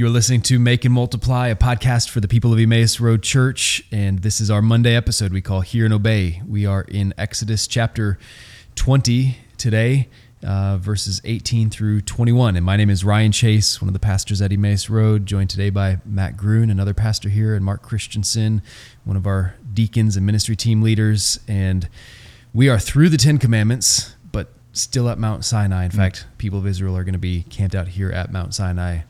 You're listening to Make and Multiply, a podcast for the people of Emmaus Road Church, and this is our Monday episode we call Hear and Obey. We are in Exodus chapter 20 today, uh, verses 18 through 21. And my name is Ryan Chase, one of the pastors at Emmaus Road, joined today by Matt Gruen, another pastor here, and Mark Christensen, one of our deacons and ministry team leaders. And we are through the Ten Commandments, but still at Mount Sinai. In fact, people of Israel are going to be camped out here at Mount Sinai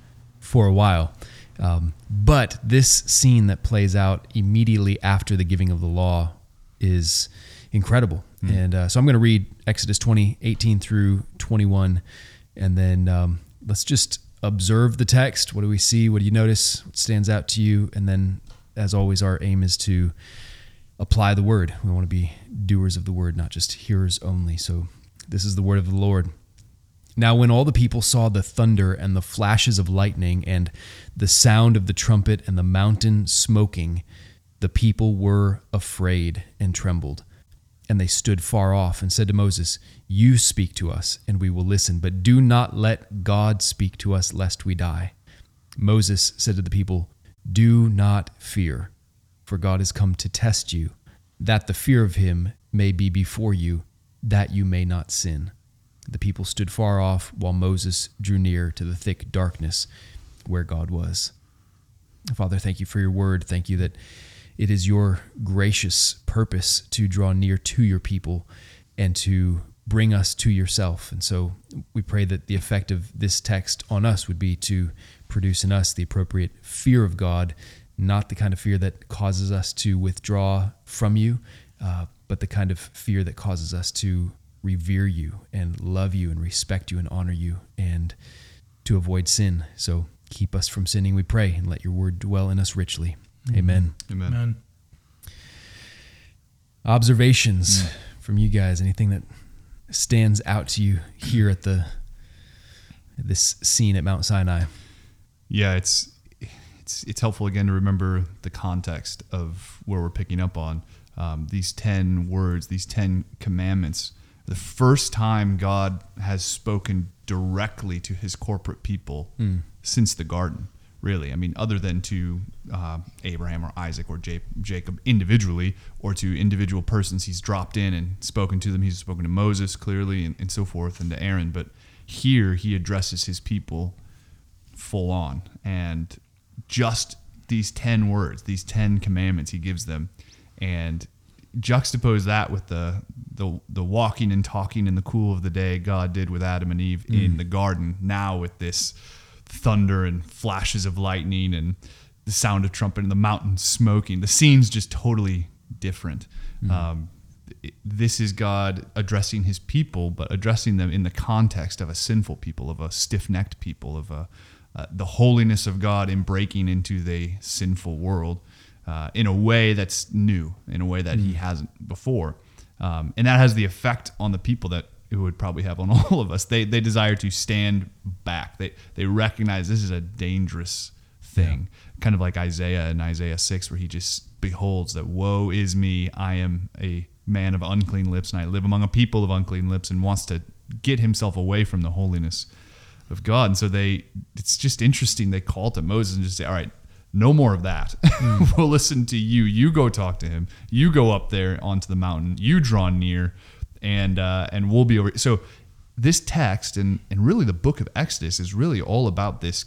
for a while. Um, but this scene that plays out immediately after the giving of the law is incredible. Mm. And uh, so I'm going to read Exodus 20, 18 through 21. And then um, let's just observe the text. What do we see? What do you notice? What stands out to you? And then, as always, our aim is to apply the word. We want to be doers of the word, not just hearers only. So this is the word of the Lord. Now, when all the people saw the thunder and the flashes of lightning and the sound of the trumpet and the mountain smoking, the people were afraid and trembled. And they stood far off and said to Moses, You speak to us, and we will listen, but do not let God speak to us, lest we die. Moses said to the people, Do not fear, for God has come to test you, that the fear of him may be before you, that you may not sin. The people stood far off while Moses drew near to the thick darkness where God was. Father, thank you for your word. Thank you that it is your gracious purpose to draw near to your people and to bring us to yourself. And so we pray that the effect of this text on us would be to produce in us the appropriate fear of God, not the kind of fear that causes us to withdraw from you, uh, but the kind of fear that causes us to revere you and love you and respect you and honor you and to avoid sin. So keep us from sinning, we pray, and let your word dwell in us richly. Mm-hmm. Amen. Amen. Amen. Observations mm. from you guys, anything that stands out to you here at the this scene at Mount Sinai? Yeah, it's it's it's helpful again to remember the context of where we're picking up on um, these ten words, these ten commandments the first time God has spoken directly to his corporate people mm. since the garden, really. I mean, other than to uh, Abraham or Isaac or J- Jacob individually, or to individual persons, he's dropped in and spoken to them. He's spoken to Moses clearly and, and so forth, and to Aaron. But here he addresses his people full on. And just these 10 words, these 10 commandments, he gives them. And juxtapose that with the the the walking and talking in the cool of the day God did with Adam and Eve mm. in the garden. Now with this thunder and flashes of lightning and the sound of trumpet and the mountain smoking, the scene's just totally different. Mm. Um, this is God addressing His people, but addressing them in the context of a sinful people, of a stiff-necked people, of a uh, the holiness of God in breaking into the sinful world uh, in a way that's new, in a way that mm. he hasn't before. Um, and that has the effect on the people that it would probably have on all of us. They, they desire to stand back. They, they recognize this is a dangerous thing, yeah. kind of like Isaiah in Isaiah 6, where he just beholds that, Woe is me, I am a man of unclean lips, and I live among a people of unclean lips, and wants to get himself away from the holiness of God. And so they, it's just interesting. They call to Moses and just say, All right, no more of that. Mm. we'll listen to you. You go talk to him. You go up there onto the mountain. You draw near, and uh, and we'll be over. So this text and and really the book of Exodus is really all about this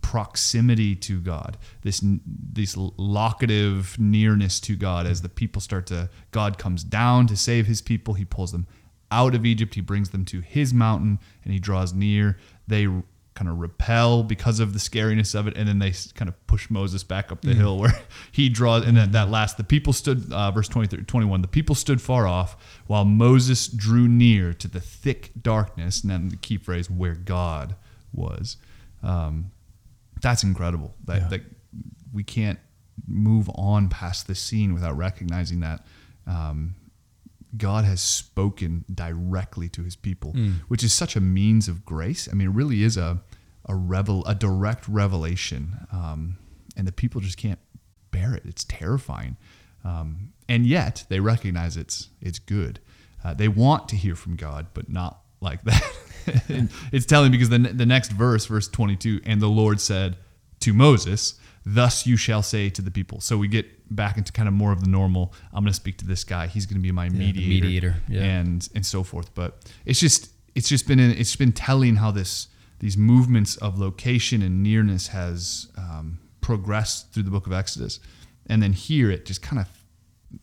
proximity to God, this this locative nearness to God. As the people start to, God comes down to save His people. He pulls them out of Egypt. He brings them to His mountain, and He draws near. They kind of repel because of the scariness of it and then they kind of push moses back up the mm. hill where he draws and then that last the people stood uh, verse 23 21 the people stood far off while moses drew near to the thick darkness and then the key phrase where god was um, that's incredible that, yeah. that we can't move on past this scene without recognizing that um, God has spoken directly to his people, mm. which is such a means of grace. I mean, it really is a a revel a direct revelation, um, and the people just can't bear it. It's terrifying, um, and yet they recognize it's it's good. Uh, they want to hear from God, but not like that. it's telling because the the next verse, verse twenty two, and the Lord said, to Moses, Thus you shall say to the people. So we get back into kind of more of the normal. I'm going to speak to this guy. He's going to be my mediator, mediator, yeah. and and so forth. But it's just it's just been it's been telling how this these movements of location and nearness has um, progressed through the book of Exodus, and then here it just kind of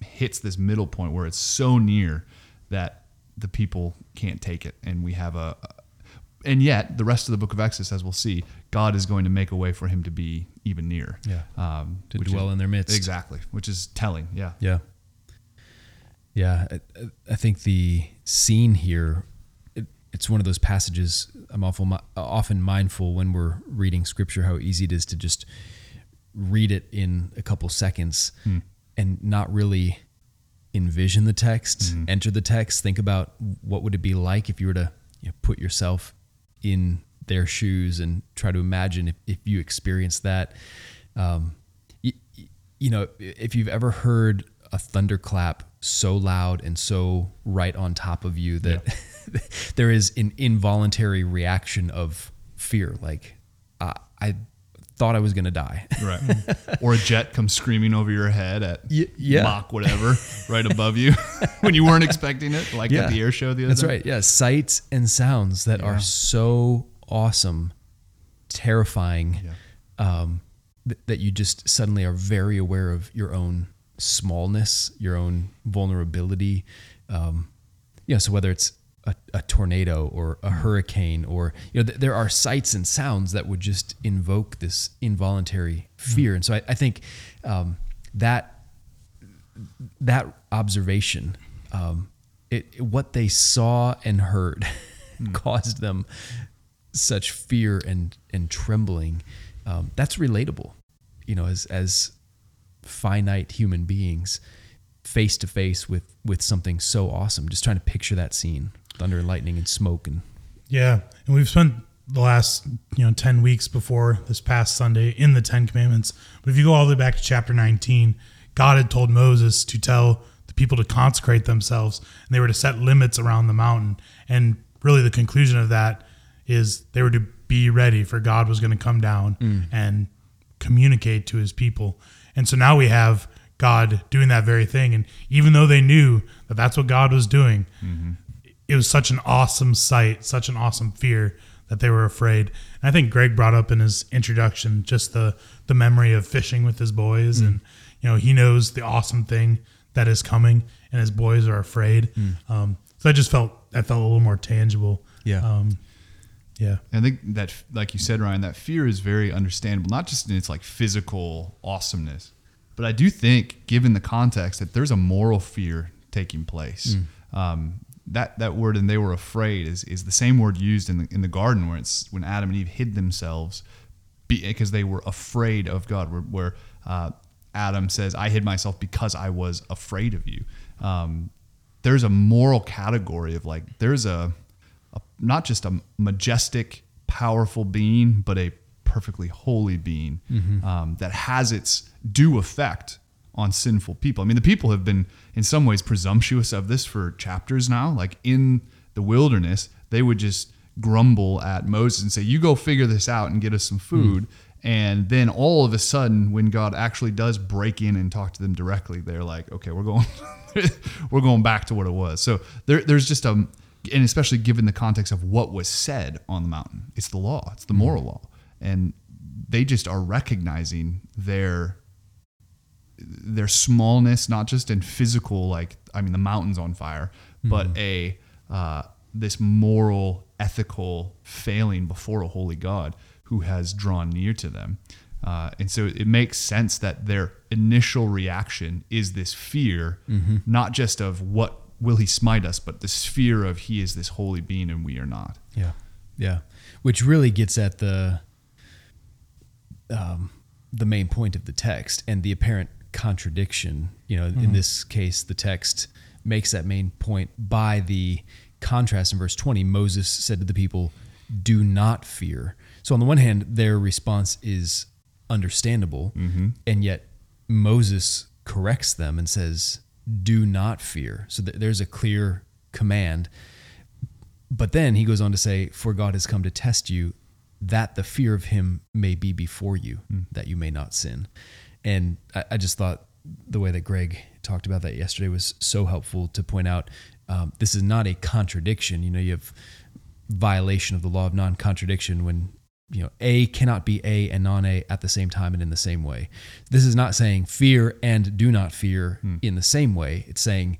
hits this middle point where it's so near that the people can't take it, and we have a, and yet the rest of the book of Exodus, as we'll see, God is going to make a way for him to be even near. Yeah. Um, to dwell is, in their midst. Exactly, which is telling. Yeah. Yeah. Yeah. I, I think the scene here, it, it's one of those passages I'm awful, often mindful when we're reading scripture how easy it is to just read it in a couple seconds hmm. and not really envision the text, mm-hmm. enter the text, think about what would it be like if you were to you know, put yourself in their shoes and try to imagine if, if you experience that. Um, you, you know, if you've ever heard a thunderclap so loud and so right on top of you that yeah. there is an involuntary reaction of fear. Like, uh, I thought I was going to die. Right. or a jet comes screaming over your head at y- yeah. Mach whatever right above you when you weren't expecting it, like yeah. at the air show the other That's day. right. Yeah. Sights and sounds that yeah. are so awesome, terrifying, um, th- that you just suddenly are very aware of your own smallness, your own vulnerability. Um, you know, so whether it's a, a, tornado or a hurricane or you know th- there are sights and sounds that would just invoke this involuntary fear and so i, I think um, that that observation um, it, what they saw and heard mm. caused them such fear and and trembling um, that's relatable you know as as finite human beings face to face with with something so awesome. Just trying to picture that scene thunder and lightning and smoke and yeah and we've spent the last you know 10 weeks before this past sunday in the 10 commandments. But if you go all the way back to chapter 19 god had told moses to tell the people to consecrate themselves and they were to set limits around the mountain. And really the conclusion of that is they were to be ready for god was going to come down mm. and communicate to his people and so now we have god doing that very thing and even though they knew that that's what god was doing mm-hmm it was such an awesome sight, such an awesome fear that they were afraid. And I think Greg brought up in his introduction just the the memory of fishing with his boys, mm. and you know he knows the awesome thing that is coming, and his boys are afraid. Mm. Um, so I just felt I felt a little more tangible. Yeah. Um, yeah. I think that, like you said, Ryan, that fear is very understandable, not just in its like physical awesomeness, but I do think, given the context, that there's a moral fear taking place. Mm. Um, that that word and they were afraid is is the same word used in the in the garden where it's when Adam and Eve hid themselves because they were afraid of God. Where, where uh, Adam says, "I hid myself because I was afraid of you." Um, there's a moral category of like there's a, a not just a majestic, powerful being, but a perfectly holy being mm-hmm. um, that has its due effect on sinful people. I mean, the people have been in some ways presumptuous of this for chapters now. Like in the wilderness, they would just grumble at Moses and say, "You go figure this out and get us some food." Mm. And then all of a sudden, when God actually does break in and talk to them directly, they're like, "Okay, we're going, we're going back to what it was." So there, there's just a, and especially given the context of what was said on the mountain, it's the law, it's the moral mm. law, and they just are recognizing their their smallness, not just in physical, like I mean, the mountain's on fire, mm-hmm. but a uh, this moral, ethical failing before a holy God who has drawn near to them. Uh, and so it makes sense that their initial reaction is this fear, mm-hmm. not just of what will he smite us, but this fear of he is this holy being and we are not. Yeah. Yeah. Which really gets at the um, the main point of the text and the apparent contradiction. You know, mm-hmm. in this case, the text makes that main point by the contrast in verse 20. Moses said to the people, Do not fear. So, on the one hand, their response is understandable, mm-hmm. and yet Moses corrects them and says, Do not fear. So, th- there's a clear command. But then he goes on to say, For God has come to test you that the fear of him may be before you, Hmm. that you may not sin. And I, I just thought the way that Greg talked about that yesterday was so helpful to point out um, this is not a contradiction. You know, you have violation of the law of non-contradiction when you know A cannot be A and non-A at the same time and in the same way. This is not saying fear and do not fear in the same way. It's saying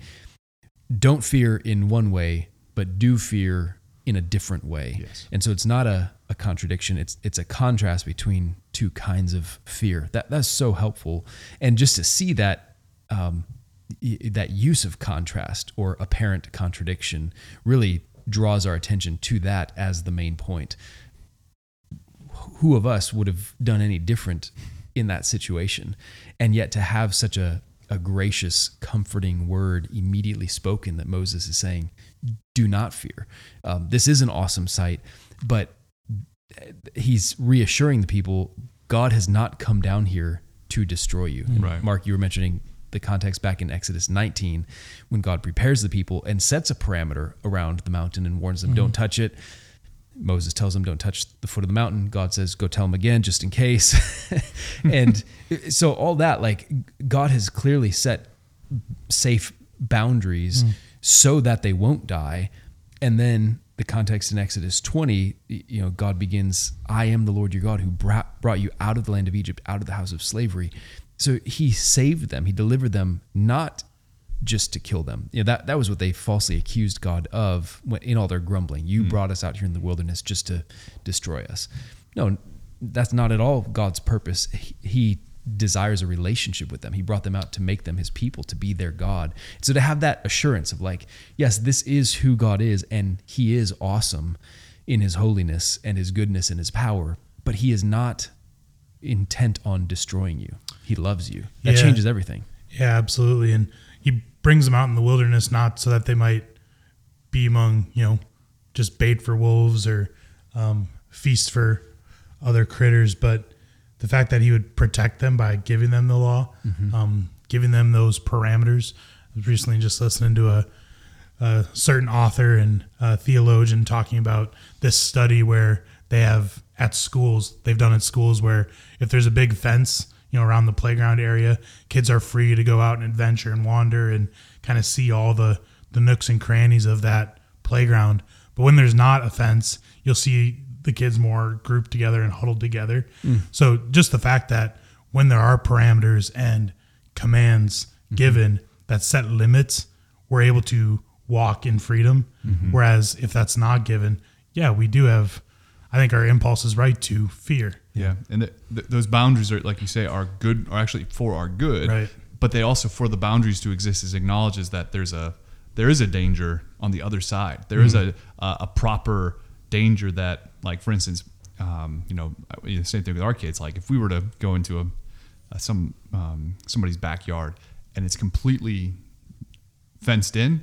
don't fear in one way, but do fear in a different way. Yes. And so it's not a, a contradiction. It's it's a contrast between two kinds of fear. That that's so helpful. And just to see that um, that use of contrast or apparent contradiction really draws our attention to that as the main point. Who of us would have done any different in that situation? And yet to have such a, a gracious, comforting word immediately spoken that Moses is saying, do not fear. Um, this is an awesome sight, but he's reassuring the people God has not come down here to destroy you. Right. Mark, you were mentioning the context back in Exodus 19 when God prepares the people and sets a parameter around the mountain and warns them, don't touch it. Moses tells them, don't touch the foot of the mountain. God says, go tell them again, just in case. and so, all that, like, God has clearly set safe boundaries mm. so that they won't die. And then the context in Exodus 20, you know, God begins, I am the Lord your God who brought, brought you out of the land of Egypt, out of the house of slavery. So he saved them, he delivered them, not just to kill them. You know, that, that was what they falsely accused God of in all their grumbling. You hmm. brought us out here in the wilderness just to destroy us. No, that's not at all God's purpose. He, he desires a relationship with them. He brought them out to make them his people, to be their God. So to have that assurance of like, yes, this is who God is, and he is awesome in his holiness and his goodness and his power, but he is not intent on destroying you. He loves you. That Yeah. changes everything. Yeah, absolutely. And he brings them out in the wilderness not so that they might be among, you know, just bait for wolves or um, feast for other critters, but the fact that he would protect them by giving them the law, um, giving them those parameters. I was recently just listening to a, a certain author and theologian talking about this study where they have at schools, they've done at schools where if there's a big fence, you know, around the playground area, kids are free to go out and adventure and wander and kind of see all the, the nooks and crannies of that playground. But when there's not a fence, you'll see the kids more grouped together and huddled together. Hmm. So just the fact that when there are parameters and commands mm-hmm. given that set limits, we're able to walk in freedom. Mm-hmm. Whereas if that's not given, yeah, we do have. I think our impulse is right to fear. Yeah, and th th those boundaries are, like you say, are good, are actually for our good. Right. But they also, for the boundaries to exist, is acknowledges that there's a there is a danger on the other side. There is a a a proper danger that, like for instance, um, you know, same thing with our kids. Like if we were to go into a, a some um, somebody's backyard and it's completely fenced in,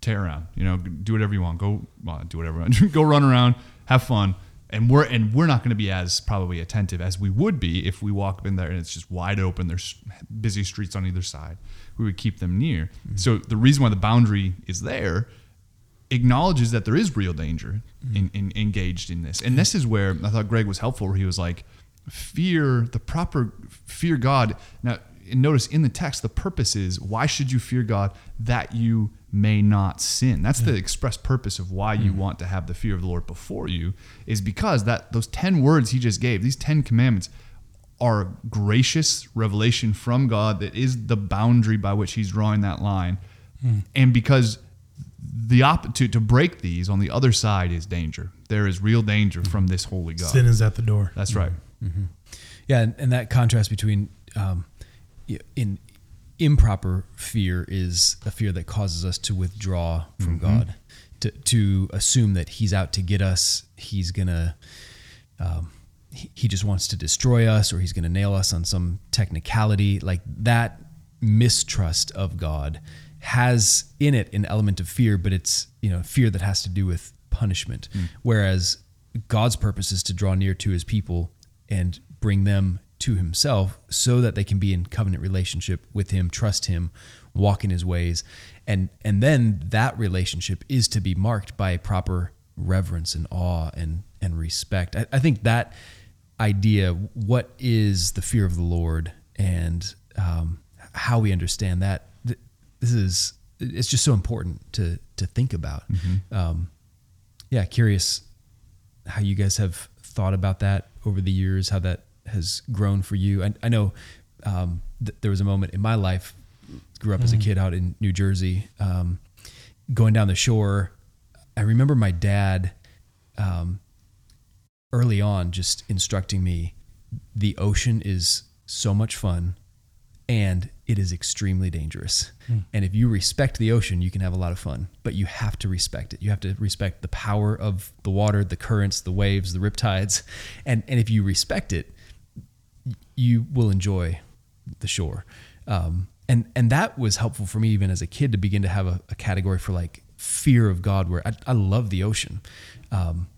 tear around. You know, do whatever you want. Go well, do whatever. you want. go run around, have fun. And we're and we're not going to be as probably attentive as we would be if we walk in there and it's just wide open. There's busy streets on either side. We would keep them near. Mm-hmm. So the reason why the boundary is there acknowledges that there is real danger mm-hmm. in, in engaged in this. And this is where I thought Greg was helpful, where he was like, fear the proper fear God. Now notice in the text the purpose is why should you fear God that you may not sin. That's the express purpose of why you mm. want to have the fear of the Lord before you is because that those 10 words he just gave, these 10 commandments are gracious revelation from God that is the boundary by which he's drawing that line. Mm. And because the op- to, to break these on the other side is danger. There is real danger mm-hmm. from this holy God. Sin is at the door. That's right. Mm-hmm. Mm-hmm. Yeah, and, and that contrast between um, in improper fear is a fear that causes us to withdraw from God, to to assume that He's out to get us. He's gonna. Um, he, he just wants to destroy us, or he's going to nail us on some technicality. Like that mistrust of God has in it an element of fear, but it's you know fear that has to do with punishment. Whereas God's purpose is to draw near to His people and bring them to Himself, so that they can be in covenant relationship with Him, trust Him, walk in His ways, and and then that relationship is to be marked by proper reverence and awe and and respect. I, I think that idea, what is the fear of the Lord, and um, how we understand that, this is it's just so important to to think about. Um, yeah, curious how you guys have thought about that over the years, how that has grown for you. I, I know um, th- there was a moment in my life, grew up as a kid out in New Jersey, um, going down the shore. I remember my dad um, early on just instructing me the ocean is so much fun and it is extremely dangerous. And if you respect the ocean, you can have a lot of fun, but you have to respect it. You have to respect the power of the water, the currents, the waves, the riptides. And, and if you respect it, you will enjoy the shore. Um, and, and that was helpful for me even as a kid to begin to have a, a category for like fear of God where I, I love the ocean. Um,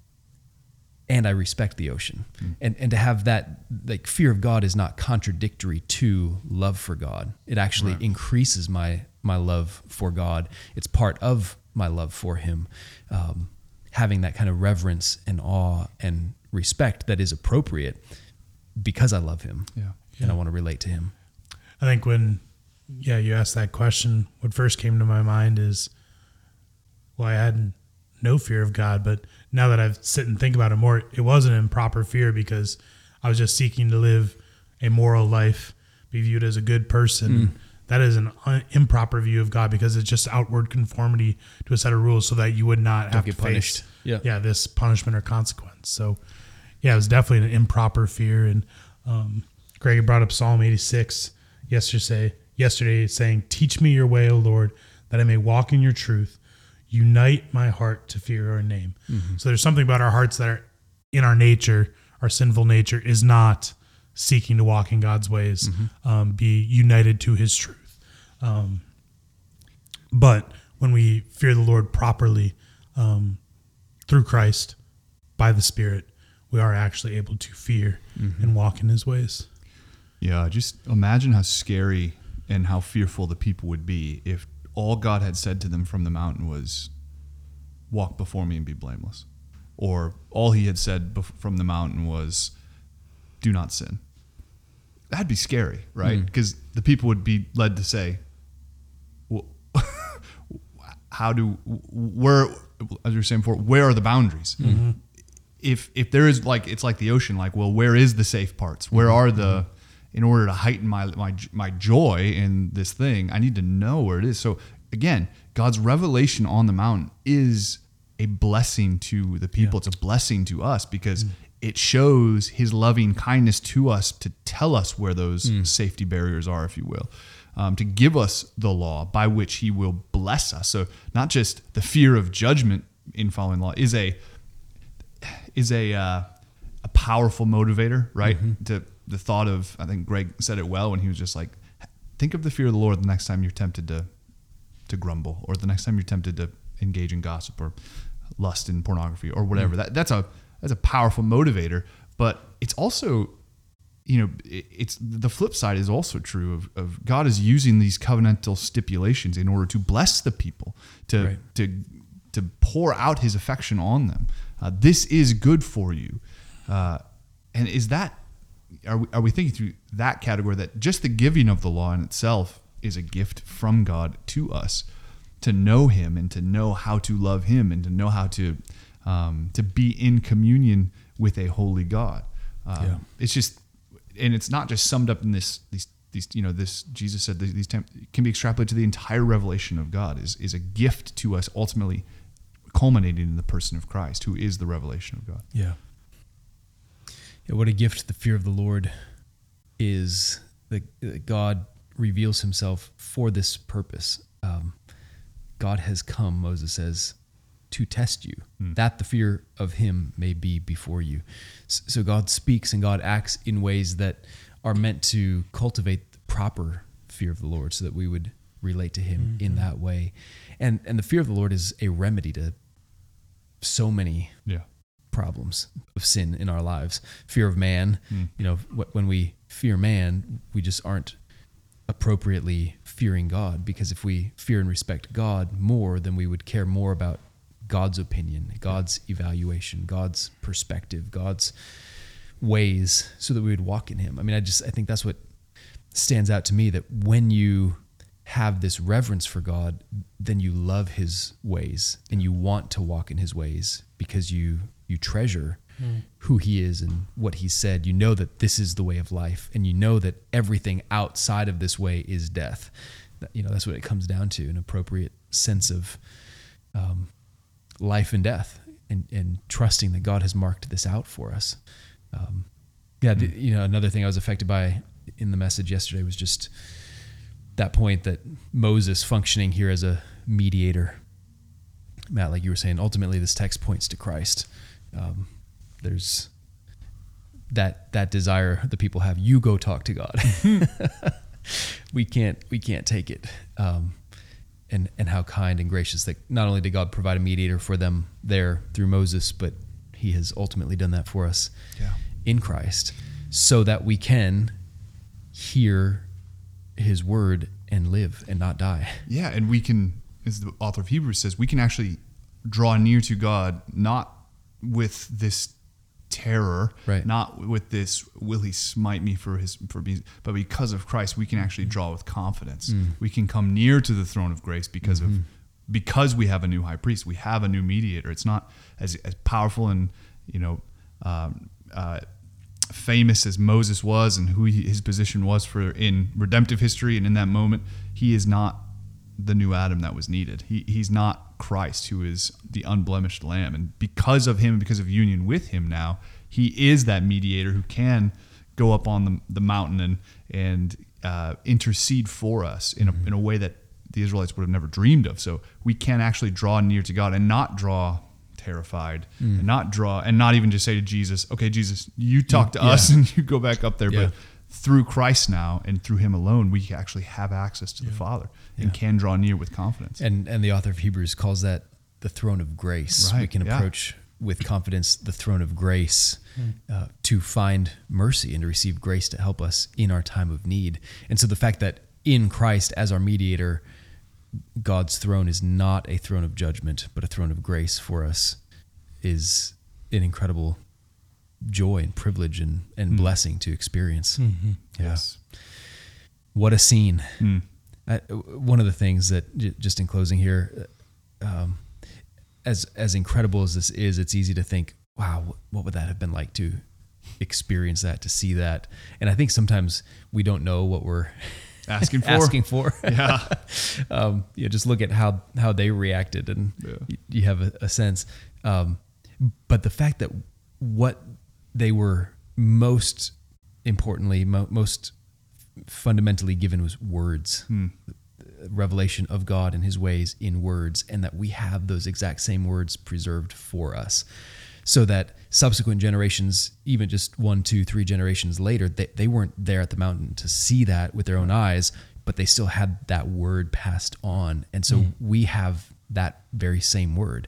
and I respect the ocean. And and to have that like fear of God is not contradictory to love for God. It actually increases my my love for God. It's part of my love for Him. Um, having that kind of reverence and awe and respect that is appropriate because I love Him. Yeah. And I want to relate to Him. I think when, yeah, you asked that question, what first came to my mind is, well, I had no fear of God, but now that I've sit and think about it more, it was an improper fear because I was just seeking to live a moral life, be viewed as a good person. Mm. That is an un- improper view of God because it's just outward conformity to a set of rules so that you would not have get to punished. face Yeah. yeah, this punishment or consequence. So, yeah, it was definitely an improper fear. And um, Greg brought up Psalm 86 yesterday, yesterday saying, Teach me your way, O Lord, that I may walk in your truth. Unite my heart to fear your name. So there's something about our hearts that are in our nature, our sinful nature, is not seeking to walk in God's ways, um, be united to his truth. Um, but when we fear the Lord properly um, through Christ by the Spirit, we are actually able to fear mm-hmm. and walk in his ways. Yeah, just imagine how scary and how fearful the people would be if all God had said to them from the mountain was, Walk before me and be blameless. Or all he had said bef- from the mountain was, Do not sin. That'd be scary, right? Mm-hmm. Because the people would be led to say, well, How do, where, as you were saying before, where are the boundaries? Mm-hmm. If if there is like it's like the ocean like well where is the safe parts? Where mm-hmm. are the mm-hmm. in order to heighten my my my joy in this thing i need to know where it is. So again god's revelation on the mountain is a blessing to the people. It's a blessing to us because mm. it shows his loving kindness to us to tell us where those mm. safety barriers are if you will um, to give us the law by which he will bless us. So not just the fear of judgment in following law is a is a uh, a powerful motivator, right? To the thought of, I think Greg said it well when he was just like, think of the fear of the Lord the next time you're tempted to to grumble, or the next time you're tempted to engage in gossip or lust in pornography or whatever. That that's a that's a powerful motivator, but it's also you know, it's the flip side is also true of, of God is using these covenantal stipulations in order to bless the people, to Right. to to pour out His affection on them. Uh, this is good for you, uh, and is that are we, are we thinking through that category that just the giving of the law in itself is a gift from God to us to know Him and to know how to love Him and to know how to um, to be in communion with a holy God. Um, Yeah. It's just, and it's not just summed up in this these these you know this Jesus said these, these temp- can be extrapolated to the entire revelation of God is is a gift to us ultimately culminating in the person of Christ who is the revelation of God. Yeah. Yeah, what a gift the fear of the Lord is that that God reveals himself for this purpose. Um, God has come, Moses says, to test you, that the fear of him may be before you. S- So God speaks and God acts in ways that are meant to cultivate the proper fear of the Lord so that we would relate to him in that way. And and the fear of the Lord is a remedy to so many Yeah. problems of sin in our lives. Fear of man, hmm. you know, when we fear man, we just aren't appropriately fearing God because if we fear and respect God more, then we would care more about God's opinion, God's evaluation, God's perspective, God's ways so that we would walk in him. I mean, I just I think that's what stands out to me that when you have this reverence for God, then you love his ways and you want to walk in his ways because you you treasure mm. who he is and what he said. You know that this is the way of life and you know that everything outside of this way is death. You know, that's what it comes down to, an appropriate sense of um, life and death and, and trusting that God has marked this out for us. Um, yeah, the, you know, another thing I was affected by in the message yesterday was just that point that Moses functioning here as a mediator. Matt, like you were saying, ultimately this text points to Christ. Um, there's that that desire the people have. You go talk to God. we can't we can't take it. Um, and and how kind and gracious that not only did God provide a mediator for them there through Moses, but He has ultimately done that for us yeah. in Christ, so that we can hear His word and live and not die. Yeah, and we can, as the author of Hebrews says, we can actually draw near to God not with this terror, right. not with this will he smite me for his for me, but because of Christ, we can actually draw with confidence. Mm. We can come near to the throne of grace because mm-hmm. of because we have a new high priest, we have a new mediator. It's not as as powerful and you know um, uh, famous as Moses was and who he, his position was for in redemptive history and in that moment. He is not the new Adam that was needed. He, he's not Christ, who is the unblemished Lamb. And because of him, because of union with him now, he is that mediator who can go up on the, the mountain and, and uh, intercede for us in a, in a way that the Israelites would have never dreamed of. So we can actually draw near to God and not draw terrified mm. and not draw and not even just say to Jesus, okay, Jesus, you talk to yeah. us and you go back up there. Yeah. But through Christ now and through him alone, we actually have access to yeah. the Father and can draw near with confidence. And and the author of Hebrews calls that the throne of grace. Right. We can approach with confidence the throne of grace mm. uh, to find mercy and to receive grace to help us in our time of need. And so the fact that in Christ as our mediator, God's throne is not a throne of judgment, but a throne of grace for us is an incredible joy and privilege and, and mm. blessing to experience. Mm-hmm. Yes. What a scene. Mm. I, one of the things that j- just in closing here, um, as, as incredible as this is, it's easy to think, wow, what would that have been like to experience that, to see that? And I think sometimes we don't know what we're asking for. asking for. Yeah. um, know, just look at how, how they reacted and yeah. you, you, have a, a sense. Um, but the fact that what they were most importantly, mo- most fundamentally given was words. Hmm. Revelation of God and his ways in words, and that we have those exact same words preserved for us. So that subsequent generations, even just one, two, three generations later, they, they weren't there at the mountain to see that with their own eyes, but they still had that word passed on. And so mm. we have that very same word.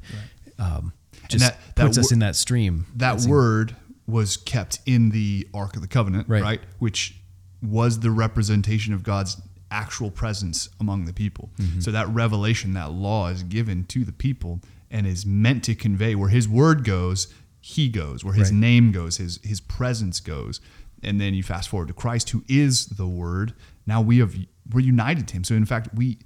Right. Um, just that, that puts us in that stream. That word was kept in the Ark of the Covenant, right. right? Which was the representation of God's actual presence among the people. Mm-hmm. So that revelation, that law is given to the people and is meant to convey where his word goes, he goes, where his right. name goes, his his presence goes. And then you fast forward to Christ who is the word. Now we have we're united to him. So in fact, we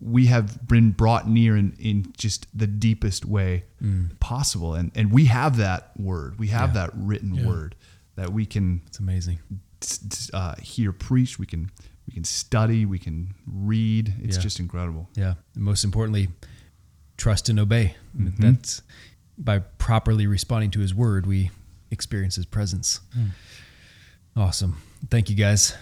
we have been brought near in, in just the deepest way mm. possible. And, and we have that word. We have yeah. that written yeah. word that we can. It's amazing. Uh, hear preached. We can we can study. We can read. It's yeah. just incredible. Yeah. And most importantly, trust and obey. Mm-hmm. That's by properly responding to His word, we experience His presence. Mm. Awesome. Thank you, guys.